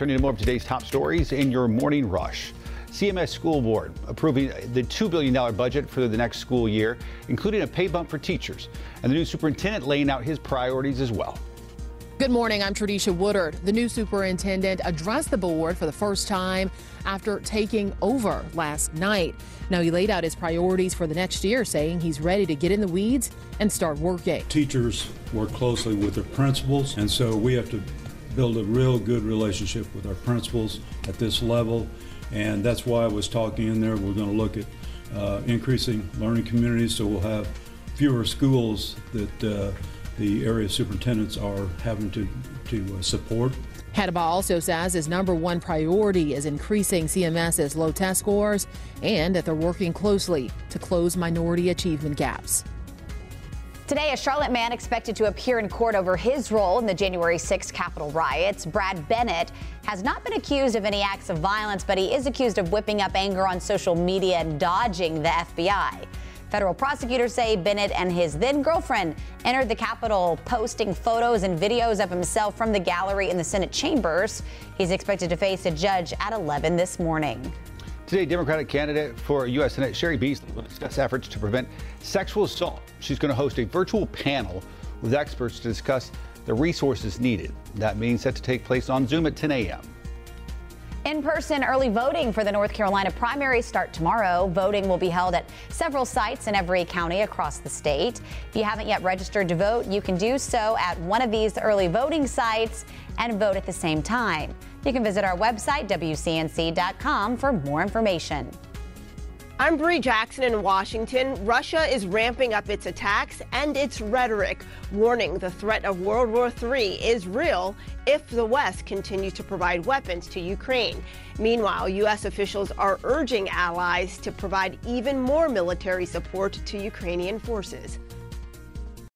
turning to more of today's top stories in your morning rush. CMS School Board approving the $2 billion budget for the next school year, including a pay bump for teachers, and the new superintendent laying out his priorities as well. Good morning. I'm Tradisha Woodard. The new superintendent addressed the board for the first time after taking over last night. Now, he laid out his priorities for the next year, saying he's ready to get in the weeds and start working. Teachers work closely with their principals, and so we have to build a real good relationship with our principals at this level. And that's why I was talking in there. We're going to look at uh, increasing learning communities so we'll have fewer schools that uh, the area superintendents are having to, to uh, support. Hattabaugh also says his number one priority is increasing CMS's low test scores and that they're working closely to close minority achievement gaps. Today, a Charlotte man expected to appear in court over his role in the January 6th Capitol riots. Brad Bennett has not been accused of any acts of violence, but he is accused of whipping up anger on social media and dodging the FBI. Federal prosecutors say Bennett and his then girlfriend entered the Capitol posting photos and videos of himself from the gallery in the Senate chambers. He's expected to face a judge at 11 this morning. Today, Democratic candidate for U.S. Senate Cheri Beasley will discuss efforts to prevent sexual assault. She's going to host a virtual panel with experts to discuss the resources needed. That meeting set to take place on Zoom at 10 a.m. In person early voting for the North Carolina primary start tomorrow. Voting will be held at several sites in every county across the state. If you haven't yet registered to vote, you can do so at one of these early voting sites and vote at the same time. You can visit our website, WCNC.com, for more information. I'm Bree Jackson in Washington. Russia is ramping up its attacks and its rhetoric, warning the threat of World War III is real if the West continues to provide weapons to Ukraine. Meanwhile, U.S. officials are urging allies to provide even more military support to Ukrainian forces.